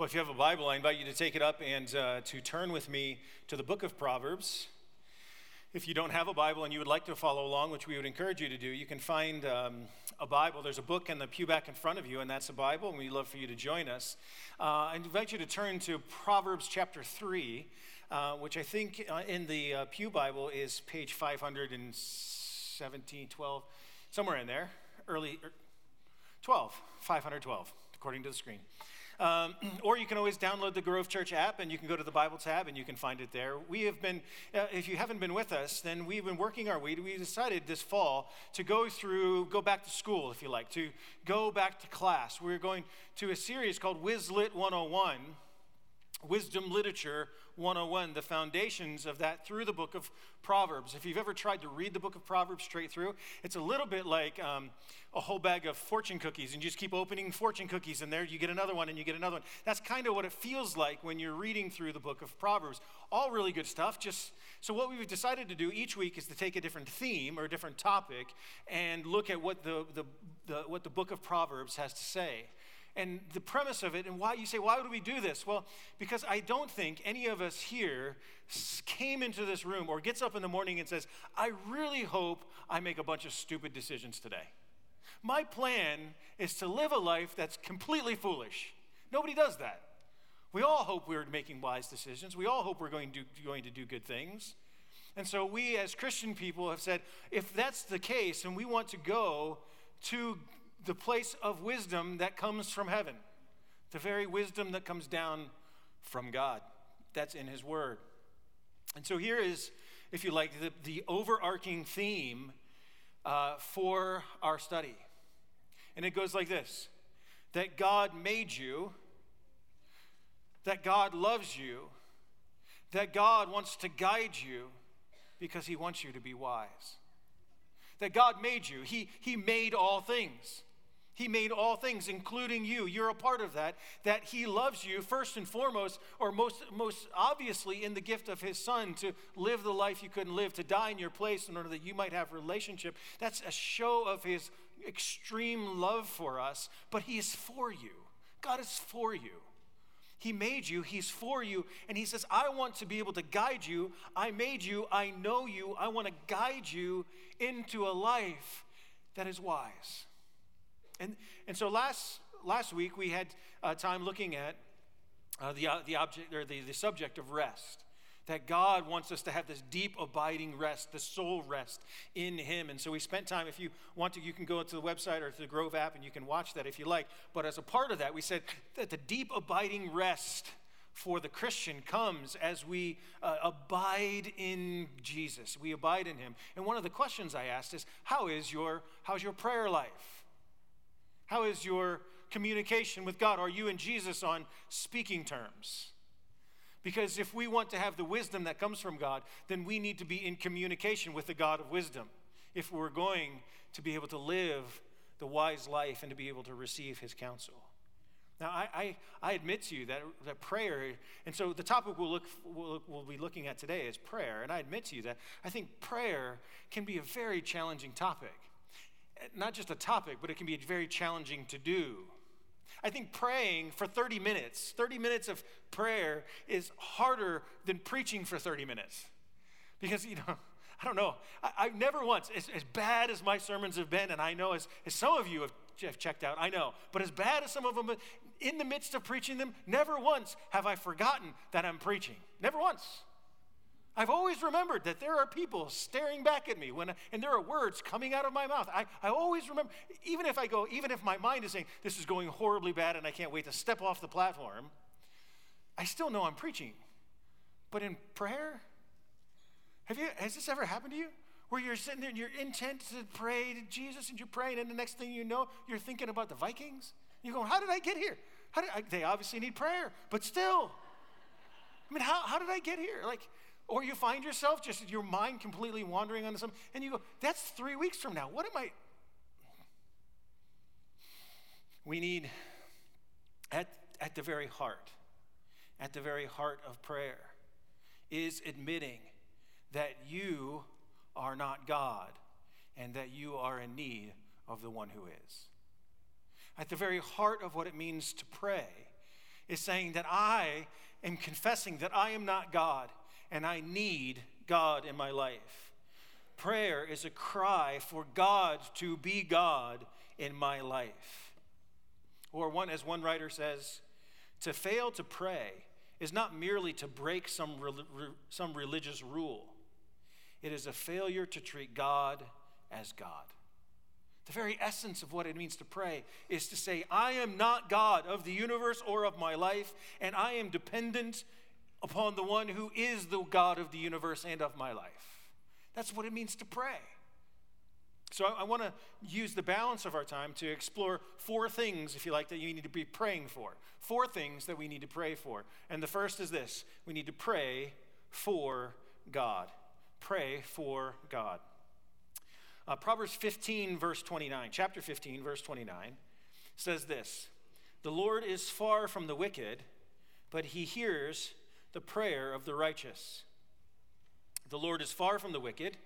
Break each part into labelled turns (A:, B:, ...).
A: Well, if you have a Bible, I invite you to take it up and uh, to turn with me to the book of Proverbs. If you don't have a Bible and you would like to follow along, which we would encourage you to do, you can find um, a Bible. There's a book in the pew back in front of you, and that's a Bible, and we'd love for you to join us. Uh, I invite you to turn to Proverbs chapter 3, uh, which I think uh, in the uh, Pew Bible is page 517, 12, somewhere in there, early, er, 12, 512, according to the screen. Um, or you can always download the Grove Church app and you can go to the Bible tab and you can find it there. We have been, uh, if you haven't been with us, then we've been working our way. We decided this fall to go through, go back to school, if you like, to go back to class. We're going to a series called Wislit 101 Wisdom Literature 101, the foundations of that through the book of Proverbs. If you've ever tried to read the book of Proverbs straight through, it's a little bit like um, a whole bag of fortune cookies, and you just keep opening fortune cookies, and there you get another one, and you get another one. That's kind of what it feels like when you're reading through the book of Proverbs. All really good stuff. Just so what we've decided to do each week is to take a different theme or a different topic and look at what the, the, the what the book of Proverbs has to say and the premise of it and why you say why would we do this? Well because i don't think any of us here came into this room or gets up in the morning and says i really hope i make a bunch of stupid decisions today. My plan is to live a life that's completely foolish. Nobody does that. We all hope we're making wise decisions. We all hope we're going to, going to do good things. And so we as christian people have said if that's the case and we want to go to the place of wisdom that comes from heaven, the very wisdom that comes down from God. That's in His Word. And so here is, if you like, the, the overarching theme uh, for our study. And it goes like this that God made you, that God loves you, that God wants to guide you because He wants you to be wise. That God made you, He, he made all things. He made all things, including you. You're a part of that. That He loves you first and foremost, or most, most obviously in the gift of His Son to live the life you couldn't live, to die in your place in order that you might have relationship. That's a show of His extreme love for us, but He is for you. God is for you. He made you, He's for you, and He says, I want to be able to guide you. I made you, I know you, I want to guide you into a life that is wise. And, and so last, last week we had uh, time looking at uh, the, uh, the object or the, the subject of rest. That God wants us to have this deep, abiding rest, the soul rest in Him. And so we spent time, if you want to, you can go to the website or to the Grove app and you can watch that if you like. But as a part of that, we said that the deep, abiding rest for the Christian comes as we uh, abide in Jesus. We abide in Him. And one of the questions I asked is, how is your, how's your prayer life? How is your communication with God? Are you and Jesus on speaking terms? Because if we want to have the wisdom that comes from God, then we need to be in communication with the God of wisdom if we're going to be able to live the wise life and to be able to receive his counsel. Now, I, I, I admit to you that, that prayer, and so the topic we'll, look, we'll, we'll be looking at today is prayer. And I admit to you that I think prayer can be a very challenging topic not just a topic, but it can be very challenging to do. I think praying for 30 minutes, 30 minutes of prayer is harder than preaching for 30 minutes. Because, you know, I don't know. I, have never once, as, as, bad as my sermons have been, and I know as, as some of you have, have checked out, I know, but as bad as some of them, in the midst of preaching them, never once have I forgotten that I'm preaching. Never once. I've always remembered that there are people staring back at me when, and there are words coming out of my mouth. I, I always remember, even if I go, even if my mind is saying, this is going horribly bad and I can't wait to step off the platform, I still know I'm preaching. But in prayer, have you, has this ever happened to you? Where you're sitting there and you're intent to pray to Jesus and you're praying, and the next thing you know, you're thinking about the Vikings? You're going, how did I get here? How did I, they obviously need prayer, but still. I mean, how, how did I get here? Like, or you find yourself just your mind completely wandering onto something, and you go, that's three weeks from now. What am I? We need, at, at the very heart, at the very heart of prayer, is admitting that you are not God and that you are in need of the one who is. At the very heart of what it means to pray is saying that I am confessing that I am not God and I need God in my life. Prayer is a cry for God to be God in my life. Or one as one writer says, to fail to pray is not merely to break some, some religious rule. It is a failure to treat God as God. The very essence of what it means to pray is to say, I am not God of the universe or of my life, and I am dependent upon the one who is the God of the universe and of my life. That's what it means to pray. So I, I want to use the balance of our time to explore four things, if you like, that you need to be praying for. Four things that we need to pray for. And the first is this we need to pray for God. Pray for God. Uh, Proverbs 15, verse 29, chapter 15, verse 29, says this The Lord is far from the wicked, but he hears the prayer of the righteous. The Lord is far from the wicked,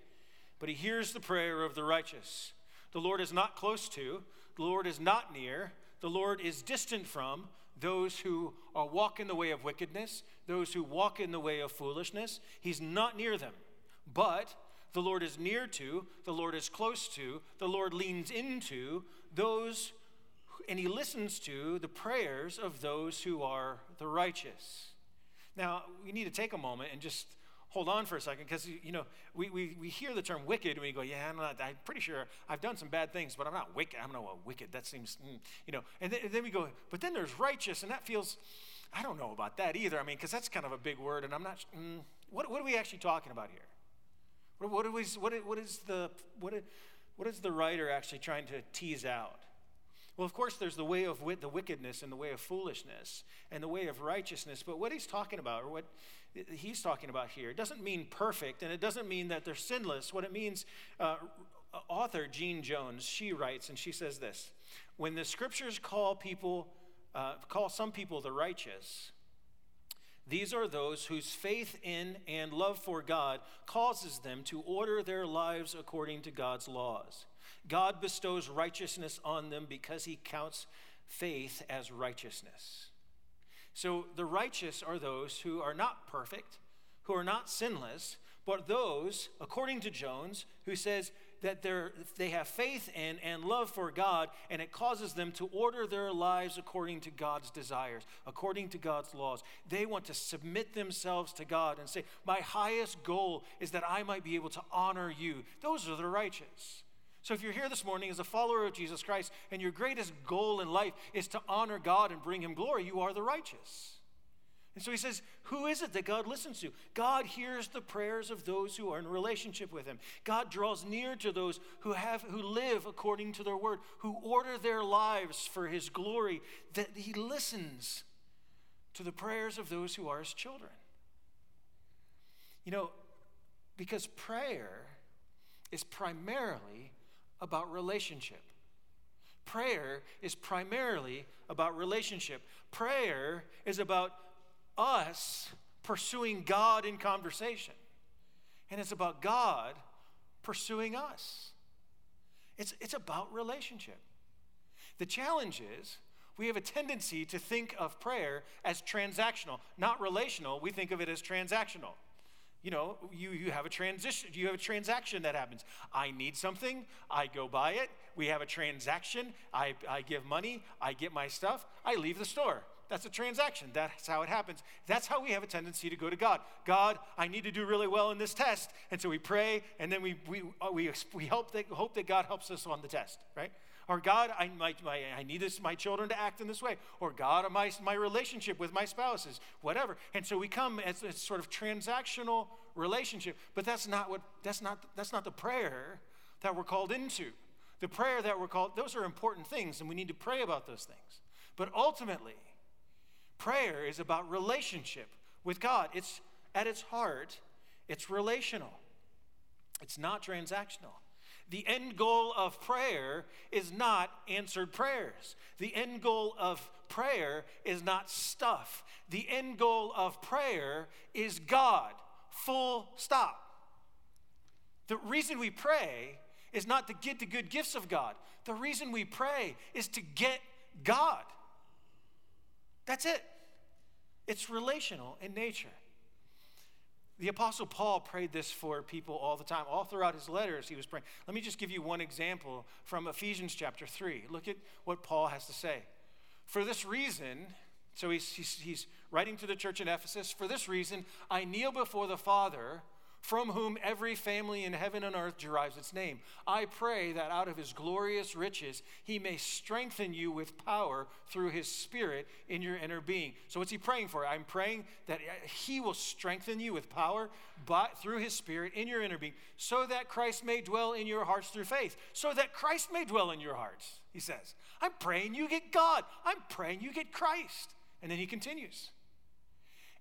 A: but he hears the prayer of the righteous. The Lord is not close to, the Lord is not near, the Lord is distant from those who are walk in the way of wickedness, those who walk in the way of foolishness. He's not near them, but the Lord is near to, the Lord is close to, the Lord leans into those, and he listens to the prayers of those who are the righteous. Now, we need to take a moment and just hold on for a second because, you know, we, we, we hear the term wicked and we go, yeah, I'm, not, I'm pretty sure I've done some bad things, but I'm not wicked. I'm not wicked. That seems, mm, you know. And then, and then we go, but then there's righteous, and that feels, I don't know about that either. I mean, because that's kind of a big word, and I'm not, mm, what, what are we actually talking about here? What, what, is, what, what, is the, what, what is the writer actually trying to tease out? Well, of course, there's the way of wit, the wickedness and the way of foolishness and the way of righteousness. But what he's talking about, or what he's talking about here, doesn't mean perfect, and it doesn't mean that they're sinless. What it means, uh, author Jean Jones, she writes, and she says this: When the scriptures call people, uh, call some people the righteous, these are those whose faith in and love for God causes them to order their lives according to God's laws. God bestows righteousness on them because he counts faith as righteousness. So the righteous are those who are not perfect, who are not sinless, but those, according to Jones, who says that they're, have faith in and love for God, and it causes them to order their lives according to God's desires, according to God's laws. They want to submit themselves to God and say, My highest goal is that I might be able to honor you. Those are the righteous. So if you're here this morning as a follower of Jesus Christ and your greatest goal in life is to honor God and bring him glory, you are the righteous. And so he says, Who is it that God listens to? God hears the prayers of those who are in relationship with him. God draws near to those who have who live according to their word, who order their lives for his glory, that he listens to the prayers of those who are his children. You know, because prayer is primarily about relationship. Prayer is primarily about relationship. Prayer is about us pursuing God in conversation. And it's about God pursuing us. It's, it's about relationship. The challenge is we have a tendency to think of prayer as transactional, not relational. We think of it as transactional. You know, you, you have a transition, you have a transaction that happens. I need something, I go buy it, we have a transaction, I, I give money, I get my stuff, I leave the store. That's a transaction. That's how it happens. That's how we have a tendency to go to God. God, I need to do really well in this test. And so we pray, and then we, we, uh, we, we hope, that, hope that God helps us on the test, right? Or God, I, my, my, I need this, my children to act in this way. Or God, my, my relationship with my spouses, whatever. And so we come as a sort of transactional relationship. But that's not, what, that's not, that's not the prayer that we're called into. The prayer that we're called, those are important things, and we need to pray about those things. But ultimately, Prayer is about relationship with God. It's at its heart, it's relational. It's not transactional. The end goal of prayer is not answered prayers. The end goal of prayer is not stuff. The end goal of prayer is God. Full stop. The reason we pray is not to get the good gifts of God. The reason we pray is to get God. That's it. it's relational in nature. The Apostle Paul prayed this for people all the time. All throughout his letters, he was praying. Let me just give you one example from Ephesians chapter 3. Look at what Paul has to say. For this reason, so he's, he's, he's writing to the church in Ephesus, for this reason, I kneel before the Father from whom every family in heaven and earth derives its name. I pray that out of his glorious riches he may strengthen you with power through his spirit in your inner being. So what's he praying for? I'm praying that he will strengthen you with power but through his spirit in your inner being so that Christ may dwell in your hearts through faith. So that Christ may dwell in your hearts. He says, I'm praying you get God. I'm praying you get Christ. And then he continues.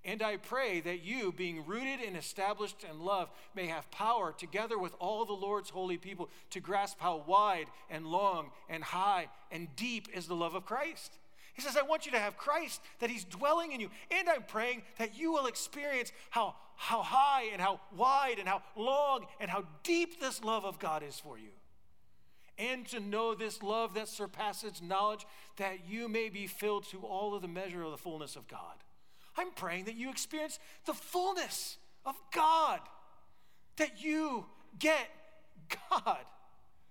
A: And I pray that you, being rooted and established in love, may have power, together with all the Lord's holy people, to grasp how wide and long and high and deep is the love of Christ. He says, I want you to have Christ, that He's dwelling in you. And I'm praying that you will experience how, how high and how wide and how long and how deep this love of God is for you. And to know this love that surpasses knowledge, that you may be filled to all of the measure of the fullness of God. I'm praying that you experience the fullness of God, that you get God.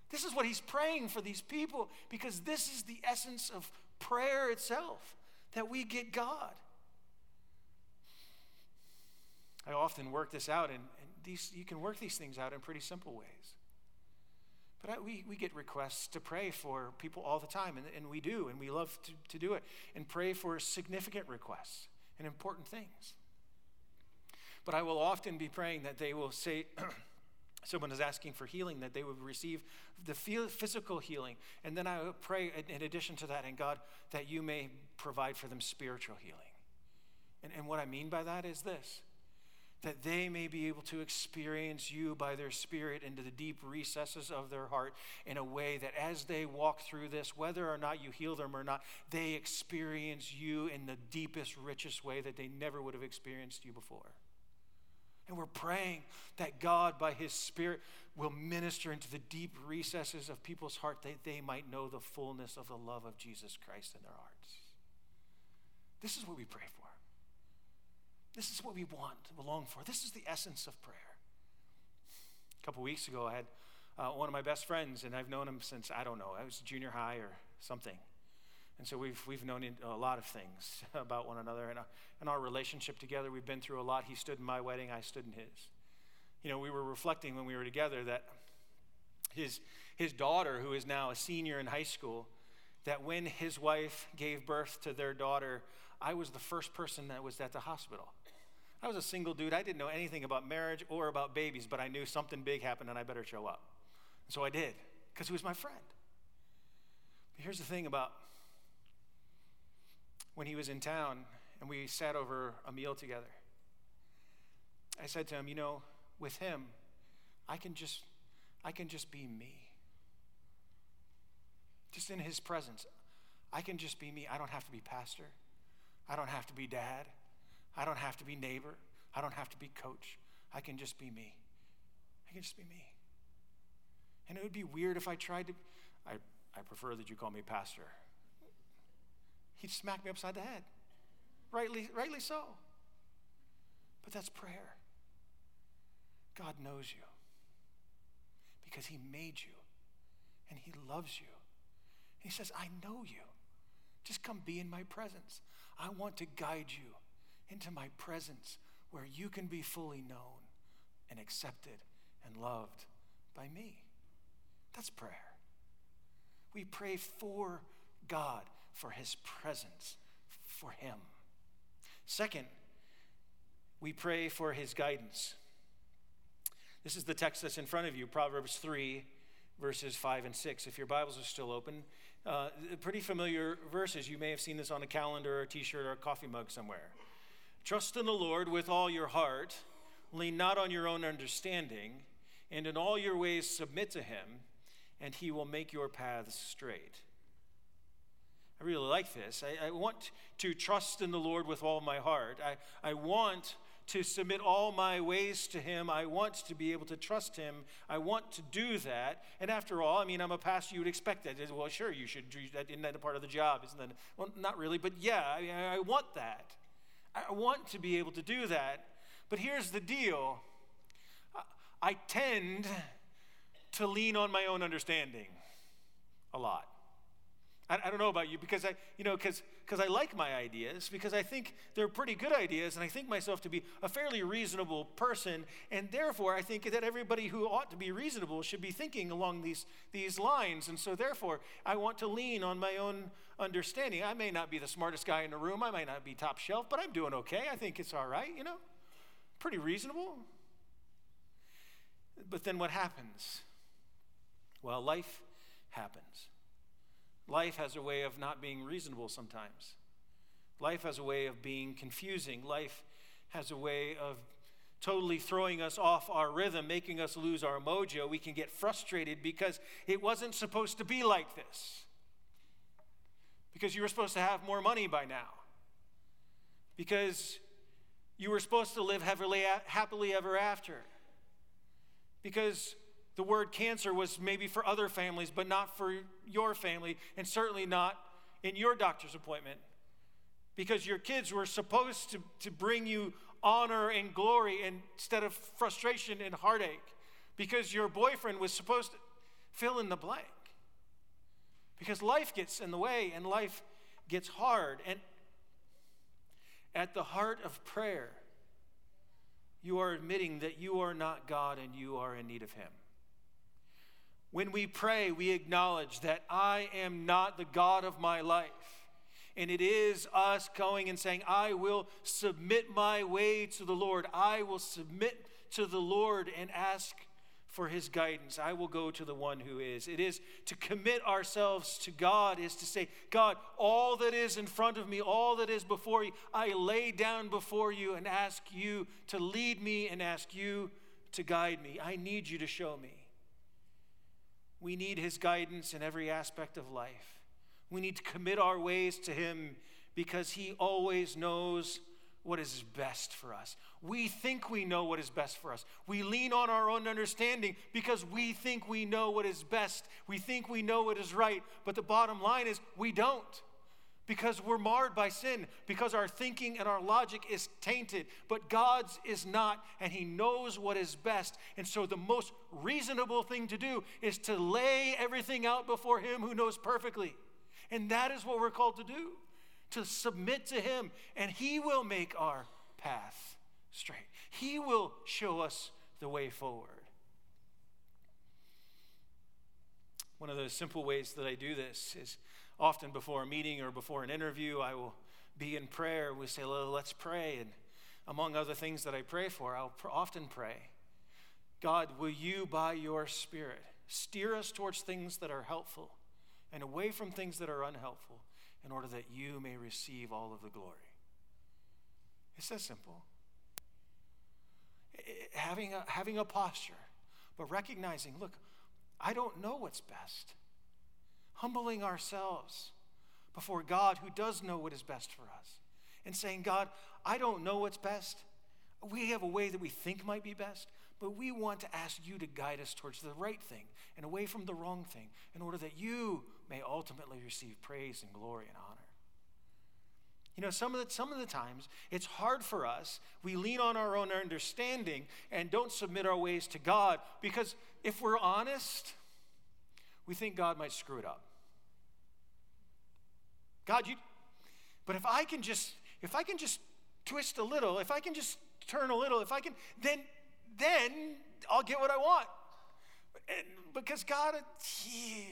A: This is what he's praying for these people because this is the essence of prayer itself that we get God. I often work this out, and, and these, you can work these things out in pretty simple ways. But I, we, we get requests to pray for people all the time, and, and we do, and we love to, to do it, and pray for significant requests and important things. But I will often be praying that they will say, someone is asking for healing, that they would receive the physical healing. And then I pray, in addition to that, and God, that you may provide for them spiritual healing. And, and what I mean by that is this that they may be able to experience you by their spirit into the deep recesses of their heart in a way that as they walk through this, whether or not you heal them or not, they experience you in the deepest, richest way that they never would have experienced you before. And we're praying that God, by His Spirit, will minister into the deep recesses of people's heart that they might know the fullness of the love of Jesus Christ in their hearts. This is what we pray for. This is what we want, we long for. This is the essence of prayer. A couple weeks ago, I had uh, one of my best friends, and I've known him since, I don't know, I was junior high or something. And so we've, we've known a lot of things about one another. And in our relationship together, we've been through a lot. He stood in my wedding, I stood in his. You know, we were reflecting when we were together that his, his daughter, who is now a senior in high school, that when his wife gave birth to their daughter, I was the first person that was at the hospital. I was a single dude. I didn't know anything about marriage or about babies, but I knew something big happened and I better show up. And so I did, because he was my friend. But here's the thing about when he was in town and we sat over a meal together. I said to him, you know, with him, I can just I can just be me. Just in his presence. I can just be me. I don't have to be pastor. I don't have to be dad. I don't have to be neighbor. I don't have to be coach. I can just be me. I can just be me. And it would be weird if I tried to. I, I prefer that you call me pastor. He'd smack me upside the head. Rightly, rightly so. But that's prayer. God knows you because He made you and He loves you. He says, I know you. Just come be in my presence. I want to guide you into my presence where you can be fully known and accepted and loved by me. That's prayer. We pray for God, for His presence, for Him. Second, we pray for His guidance. This is the text that's in front of you, Proverbs 3, verses 5 and 6. If your Bibles are still open, uh, pretty familiar verses. You may have seen this on a calendar or a t shirt or a coffee mug somewhere. Trust in the Lord with all your heart, lean not on your own understanding, and in all your ways submit to him, and he will make your paths straight. I really like this. I, I want to trust in the Lord with all my heart. I, I want to submit all my ways to Him. I want to be able to trust Him. I want to do that. And after all, I mean, I'm a pastor. You would expect that. Well, sure, you should do that. Isn't that a part of the job? Isn't that? Well, not really, but yeah, I, I want that. I want to be able to do that. But here's the deal I tend to lean on my own understanding a lot. I, I don't know about you because I, you know, because I like my ideas, because I think they're pretty good ideas, and I think myself to be a fairly reasonable person, and therefore I think that everybody who ought to be reasonable should be thinking along these, these lines. And so therefore I want to lean on my own understanding. I may not be the smartest guy in the room, I might not be top shelf, but I'm doing okay. I think it's all right, you know? Pretty reasonable. But then what happens? Well, life happens. Life has a way of not being reasonable sometimes. Life has a way of being confusing. Life has a way of totally throwing us off our rhythm, making us lose our mojo. We can get frustrated because it wasn't supposed to be like this. Because you were supposed to have more money by now. Because you were supposed to live happily, ever after. Because the word cancer was maybe for other families, but not for your family, and certainly not in your doctor's appointment. Because your kids were supposed to, to bring you honor and glory instead of frustration and heartache. Because your boyfriend was supposed to fill in the blank. Because life gets in the way and life gets hard. And at the heart of prayer, you are admitting that you are not God and you are in need of Him. When we pray, we acknowledge that I am not the God of my life. And it is us going and saying, I will submit my way to the Lord. I will submit to the Lord and ask for his guidance. I will go to the one who is. It is to commit ourselves to God, is to say, God, all that is in front of me, all that is before you, I lay down before you and ask you to lead me and ask you to guide me. I need you to show me. We need his guidance in every aspect of life. We need to commit our ways to him because he always knows what is best for us. We think we know what is best for us. We lean on our own understanding because we think we know what is best. We think we know what is right. But the bottom line is we don't because we're marred by sin, because our thinking and our logic is tainted. But God's is not, and He knows what is best. And so the most reasonable thing to do is to lay everything out before Him who knows perfectly. And that is what we're called to do to submit to Him, and He will make our path straight. He will show us the way forward. One of the simple ways that I do this is often before a meeting or before an interview, I will be in prayer. We say, well, let's pray. And among other things that I pray for, I'll pr- often pray God, will you, by your Spirit, steer us towards things that are helpful and away from things that are unhelpful in order that you may receive all of the glory? It's that simple. Having a, having a posture, but recognizing, look, I don't know what's best humbling ourselves before God who does know what is best for us and saying, God, I don't know what's best. We have a way that we think might be best, but we want to ask you to guide us towards the right thing and away from the wrong thing in order that you may ultimately receive praise and glory and honor. You know, some of the, some of the times it's hard for us. We lean on our own understanding and don't submit our ways to God because if we're honest, we think God might screw it up. God, you, but if I can just, if I can just twist a little, if I can just turn a little, if I can, then, then I'll get what I want. And because God, he,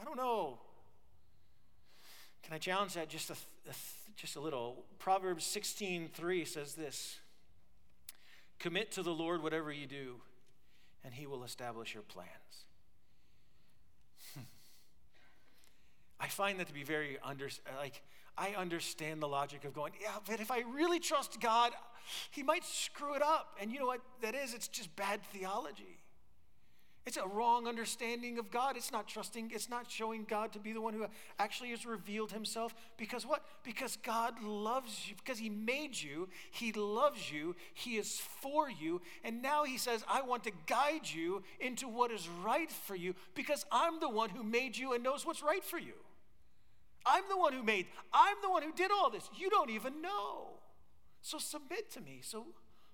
A: I don't know. Can I challenge that just a, a just a little? Proverbs 16:3 says this: "Commit to the Lord whatever you do, and He will establish your plans." I find that to be very under, like, I understand the logic of going, yeah, but if I really trust God, He might screw it up. And you know what that is? It's just bad theology. It's a wrong understanding of God. It's not trusting, it's not showing God to be the one who actually has revealed himself. Because what? Because God loves you, because he made you, he loves you, he is for you, and now he says, I want to guide you into what is right for you because I'm the one who made you and knows what's right for you. I'm the one who made, I'm the one who did all this. You don't even know. So submit to me. So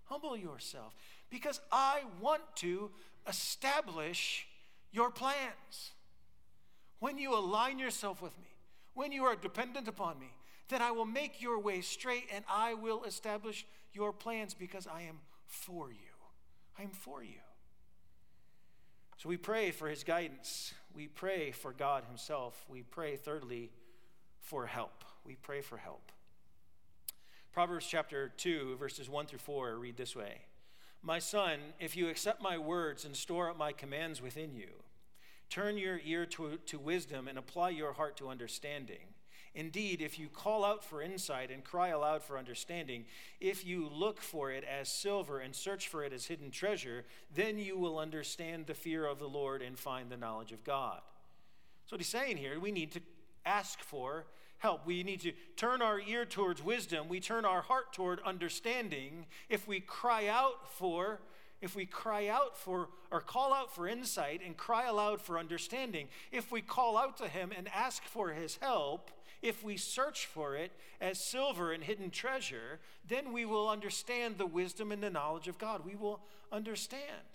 A: humble yourself because I want to establish your plans. When you align yourself with me, when you are dependent upon me, then I will make your way straight and I will establish your plans because I am for you. I am for you. So we pray for his guidance. We pray for God himself. We pray, thirdly, for help. We pray for help. Proverbs chapter 2, verses 1 through 4 read this way My son, if you accept my words and store up my commands within you, turn your ear to, to wisdom and apply your heart to understanding. Indeed, if you call out for insight and cry aloud for understanding, if you look for it as silver and search for it as hidden treasure, then you will understand the fear of the Lord and find the knowledge of God. So, what he's saying here, we need to ask for help. We need to turn our ear towards wisdom. We turn our heart toward understanding. If we cry out for, if we cry out for, or call out for insight and cry aloud for understanding, if we call out to Him and ask for His help, if we search for it as silver and hidden treasure, then we will understand the wisdom and the knowledge of God. We will understand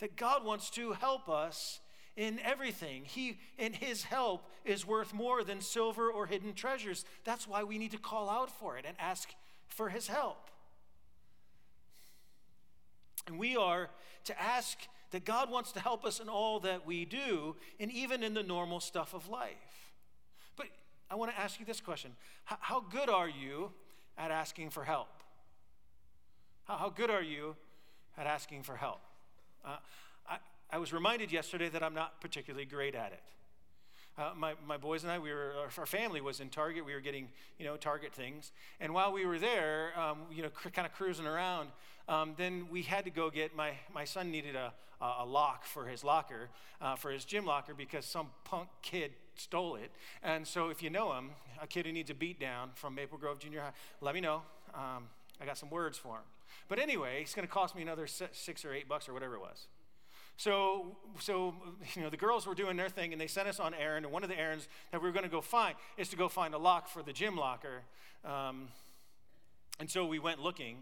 A: that God wants to help us in everything. He and his help is worth more than silver or hidden treasures. That's why we need to call out for it and ask for his help. And we are to ask that God wants to help us in all that we do and even in the normal stuff of life. But I want to ask you this question How, good are you at asking for help? How, good are you at asking for help? Uh, I, was reminded yesterday that I'm not particularly great at it. Uh, my, my boys and I, we were, our family was in Target. We were getting, you know, Target things. And while we were there, um, you know, cr- kind of cruising around, um, then we had to go get, my, my son needed a, a lock for his locker, uh, for his gym locker, because some punk kid stole it. And so if you know him, a kid who needs a beat down from Maple Grove Junior High, let me know. Um, I got some words for him. But anyway, it's going to cost me another six or eight bucks or whatever it was. So, so you know, the girls were doing their thing, and they sent us on errand. And one of the errands that we were going to go find is to go find a lock for the gym locker. Um, and so we went looking,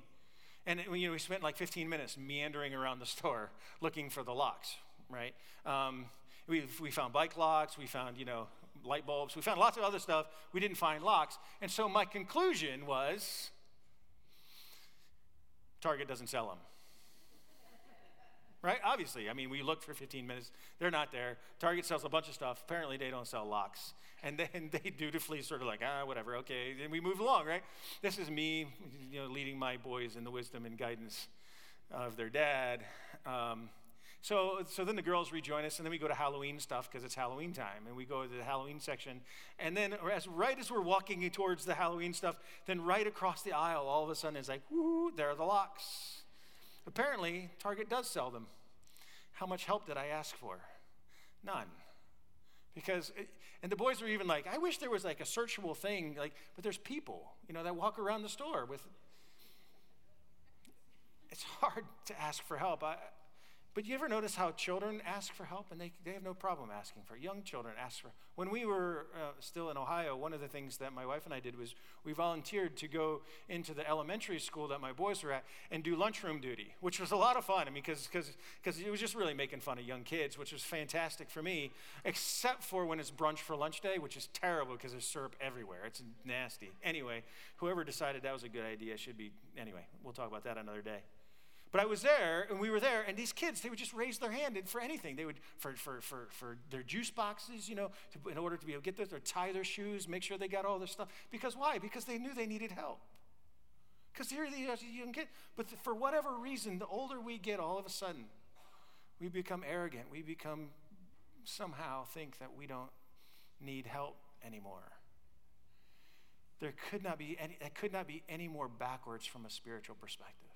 A: and it, you know, we spent like 15 minutes meandering around the store looking for the locks. Right? Um, we we found bike locks. We found you know light bulbs. We found lots of other stuff. We didn't find locks. And so my conclusion was, Target doesn't sell them right? Obviously. I mean, we looked for 15 minutes. They're not there. Target sells a bunch of stuff. Apparently, they don't sell locks. And then they dutifully sort of like, ah, whatever, okay. And we move along, right? This is me, you know, leading my boys in the wisdom and guidance of their dad. Um, so, so then the girls rejoin us, and then we go to Halloween stuff because it's Halloween time, and we go to the Halloween section. And then, as right as we're walking towards the Halloween stuff, then right across the aisle, all of a sudden, it's like, whoo, there are the locks. Apparently, Target does sell them. How much help did I ask for? None. Because, and the boys were even like, I wish there was like a searchable thing, like, but there's people, you know, that walk around the store with. It's hard to ask for help. I, but you ever notice how children ask for help and they, they have no problem asking for it? Young children ask for When we were uh, still in Ohio, one of the things that my wife and I did was we volunteered to go into the elementary school that my boys were at and do lunchroom duty, which was a lot of fun. I mean, because it was just really making fun of young kids, which was fantastic for me, except for when it's brunch for lunch day, which is terrible because there's syrup everywhere. It's nasty. Anyway, whoever decided that was a good idea should be, anyway, we'll talk about that another day. But I was there, and we were there, and these kids, they would just raise their hand for anything. They would, for, for, for, for their juice boxes, you know, to, in order to be able to get this, or tie their shoes, make sure they got all their stuff. Because why? Because they knew they needed help. Because here they are, you can get, but for whatever reason, the older we get, all of a sudden, we become arrogant. We become somehow think that we don't need help anymore. There could not be any, that could not be any more backwards from a spiritual perspective.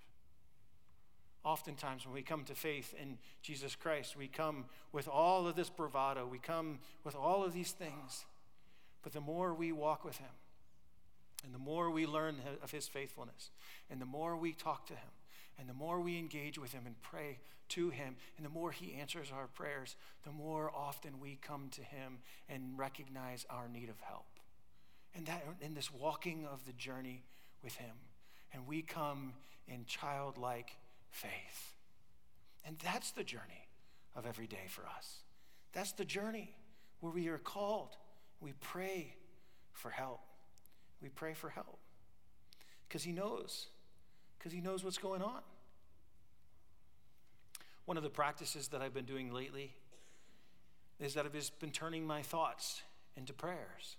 A: Oftentimes, when we come to faith in Jesus Christ, we come with all of this bravado, we come with all of these things. But the more we walk with Him, and the more we learn of His faithfulness, and the more we talk to Him, and the more we engage with Him and pray to Him, and the more He answers our prayers, the more often we come to Him and recognize our need of help. And that in this walking of the journey with Him and we come in childlike faith. And that's the journey of every day for us. That's the journey where we are called. We pray for help. We pray for help because He knows, because He knows what's going on. One of the practices that I've been doing lately is that I've just been turning my thoughts into prayers.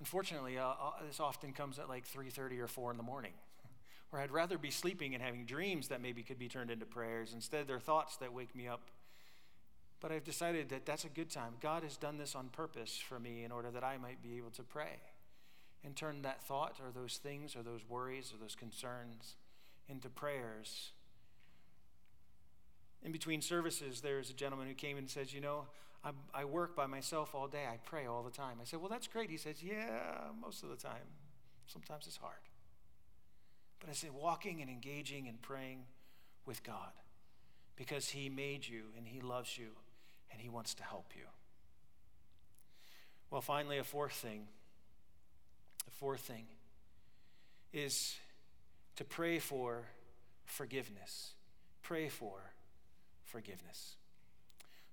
A: Unfortunately, uh, uh this often comes at like 3:30 or 4 in the morning, where I'd rather be sleeping and having dreams that maybe could be turned into prayers. Instead, they're thoughts that wake me up. But I've decided that that's a good time. God has done this on purpose for me in order that I might be able to pray and turn that thought or those things or those worries or those concerns into prayers in between services, there's a gentleman who came and says, You know, I, I work by myself all day. I pray all the time. I said, Well, that's great. He says, Yeah, most of the time. Sometimes it's hard. But I said, walking and engaging and praying with God because He made you and He loves you and He wants to help you. Well, finally, a fourth thing. A fourth thing is to pray for forgiveness. Pray for forgiveness.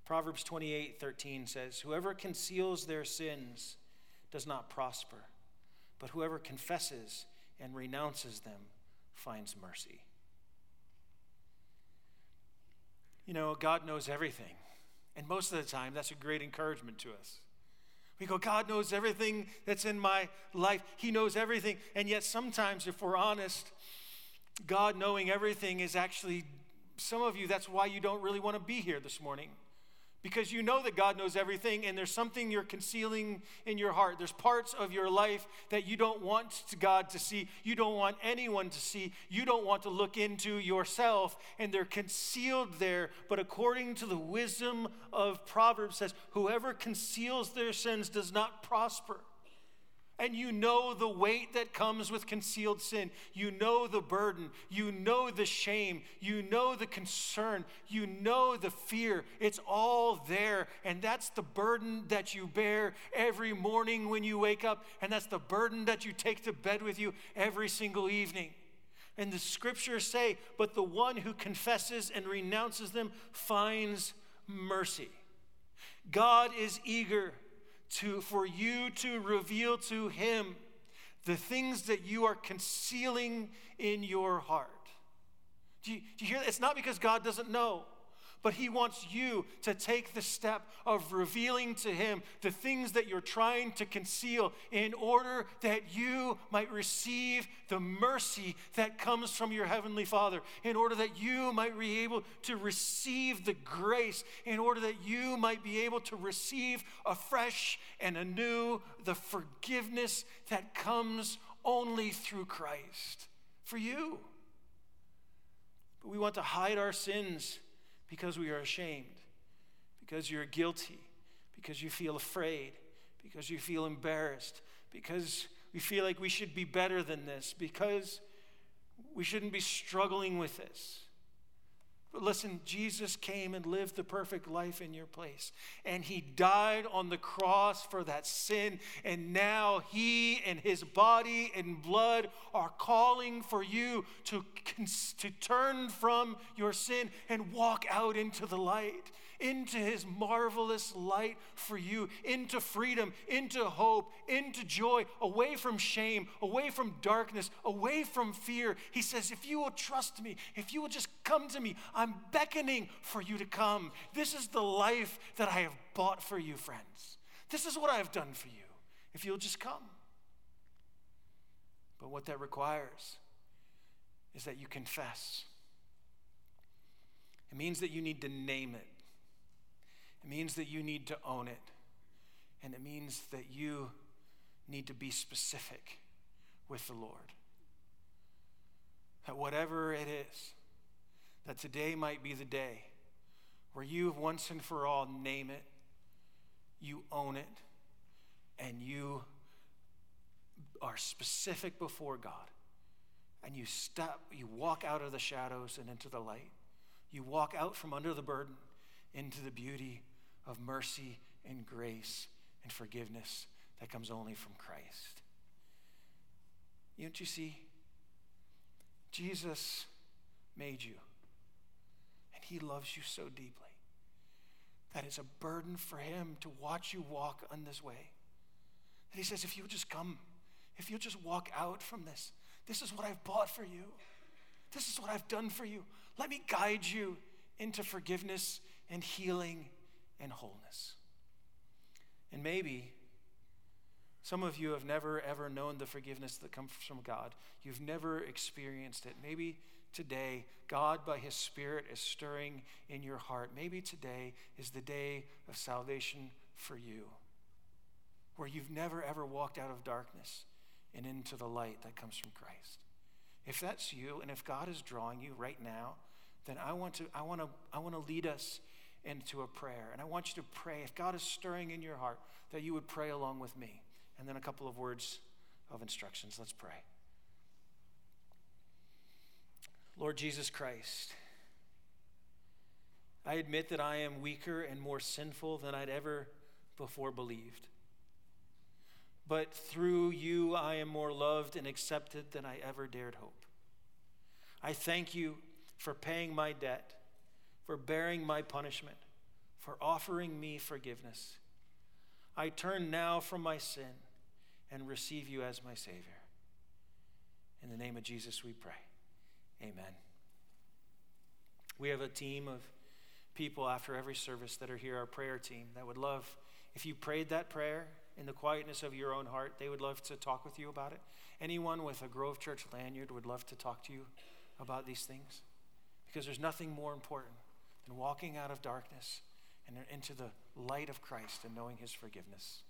A: Proverbs 28 13 says, Whoever conceals their sins does not prosper, but whoever confesses and renounces them finds mercy. You know, God knows everything. And most of the time, that's a great encouragement to us. We go, God knows everything that's in my life. He knows everything. And yet, sometimes, if we're honest, God knowing everything is actually some of you, that's why you don't really want to be here this morning. Because you know that God knows everything, and there's something you're concealing in your heart. There's parts of your life that you don't want God to see. You don't want anyone to see. You don't want to look into yourself, and they're concealed there. But according to the wisdom of Proverbs, says, Whoever conceals their sins does not prosper. And you know the weight that comes with concealed sin. You know the burden. You know the shame. You know the concern. You know the fear. It's all there. And that's the burden that you bear every morning when you wake up. And that's the burden that you take to bed with you every single evening. And the scriptures say, but the one who confesses and renounces them finds mercy. God is eager to, for you to reveal to him the things that you are concealing in your heart. Do you, do you hear that? It's not because God doesn't know but He wants you to take the step of revealing to Him the things that you're trying to conceal in order that you might receive the mercy that comes from your Heavenly Father, in order that you might be able to receive the grace, in order that you might be able to receive afresh and anew the forgiveness that comes only through Christ for you. But we want to hide our sins because we are ashamed, because you're guilty, because you feel afraid, because you feel embarrassed, because we feel like we should be better than this, because we shouldn't be struggling with this. Listen, Jesus came and lived the perfect life in your place. And he died on the cross for that sin. And now he and his body and blood are calling for you to, to turn from your sin and walk out into the light into his marvelous light for you, into freedom, into hope, into joy, away from shame, away from darkness, away from fear. He says, If you will trust me, if you will just come to me, I'm beckoning for you to come. This is the life that I have bought for you, friends. This is what I have done for you, if you'll just come. But what that requires is that you confess. It means that you need to name it. It means that you need to own it. And it means that you need to be specific with the Lord. That whatever it is, that today might be the day where you once and for all name it, you own it, and you are specific before God. And you step, you walk out of the shadows and into the light. You walk out from under the burden into the beauty of mercy and grace and forgiveness that comes only from Christ. You what you see? Jesus made you, and he loves you so deeply that it's a burden for him to watch you walk on this way. And he says, if you'll just come, if you'll just walk out from this, this is what I've bought for you. This is what I've done for you. Let me guide you into forgiveness and healing and wholeness. And maybe some of you have never ever known the forgiveness that comes from God. You've never experienced it. Maybe today, God, by His Spirit, is stirring in your heart. Maybe today is the day of salvation for you, where you've never ever walked out of darkness and into the light that comes from Christ. If that's you, and if God is drawing you right now, then I want to, I want to, I want to lead us into a prayer. And I want you to pray, if God is stirring in your heart, that you would pray along with me. And then a couple of words of instructions. Let's pray. Lord Jesus Christ, I admit that I am weaker and more sinful than I'd ever before believed. But through you, I am more loved and accepted than I ever dared hope. I thank you for paying my debt, for bearing my punishment, for offering me forgiveness. I turn now from my sin and receive you as my Savior. In the name of Jesus, we pray. Amen. We have a team of people after every service that are here, our prayer team, that would love, if you prayed that prayer in the quietness of your own heart, they would love to talk with you about it. Anyone with a Grove Church lanyard would love to talk to you about these things because there's nothing more important than walking out of darkness and into the light of Christ and knowing his forgiveness.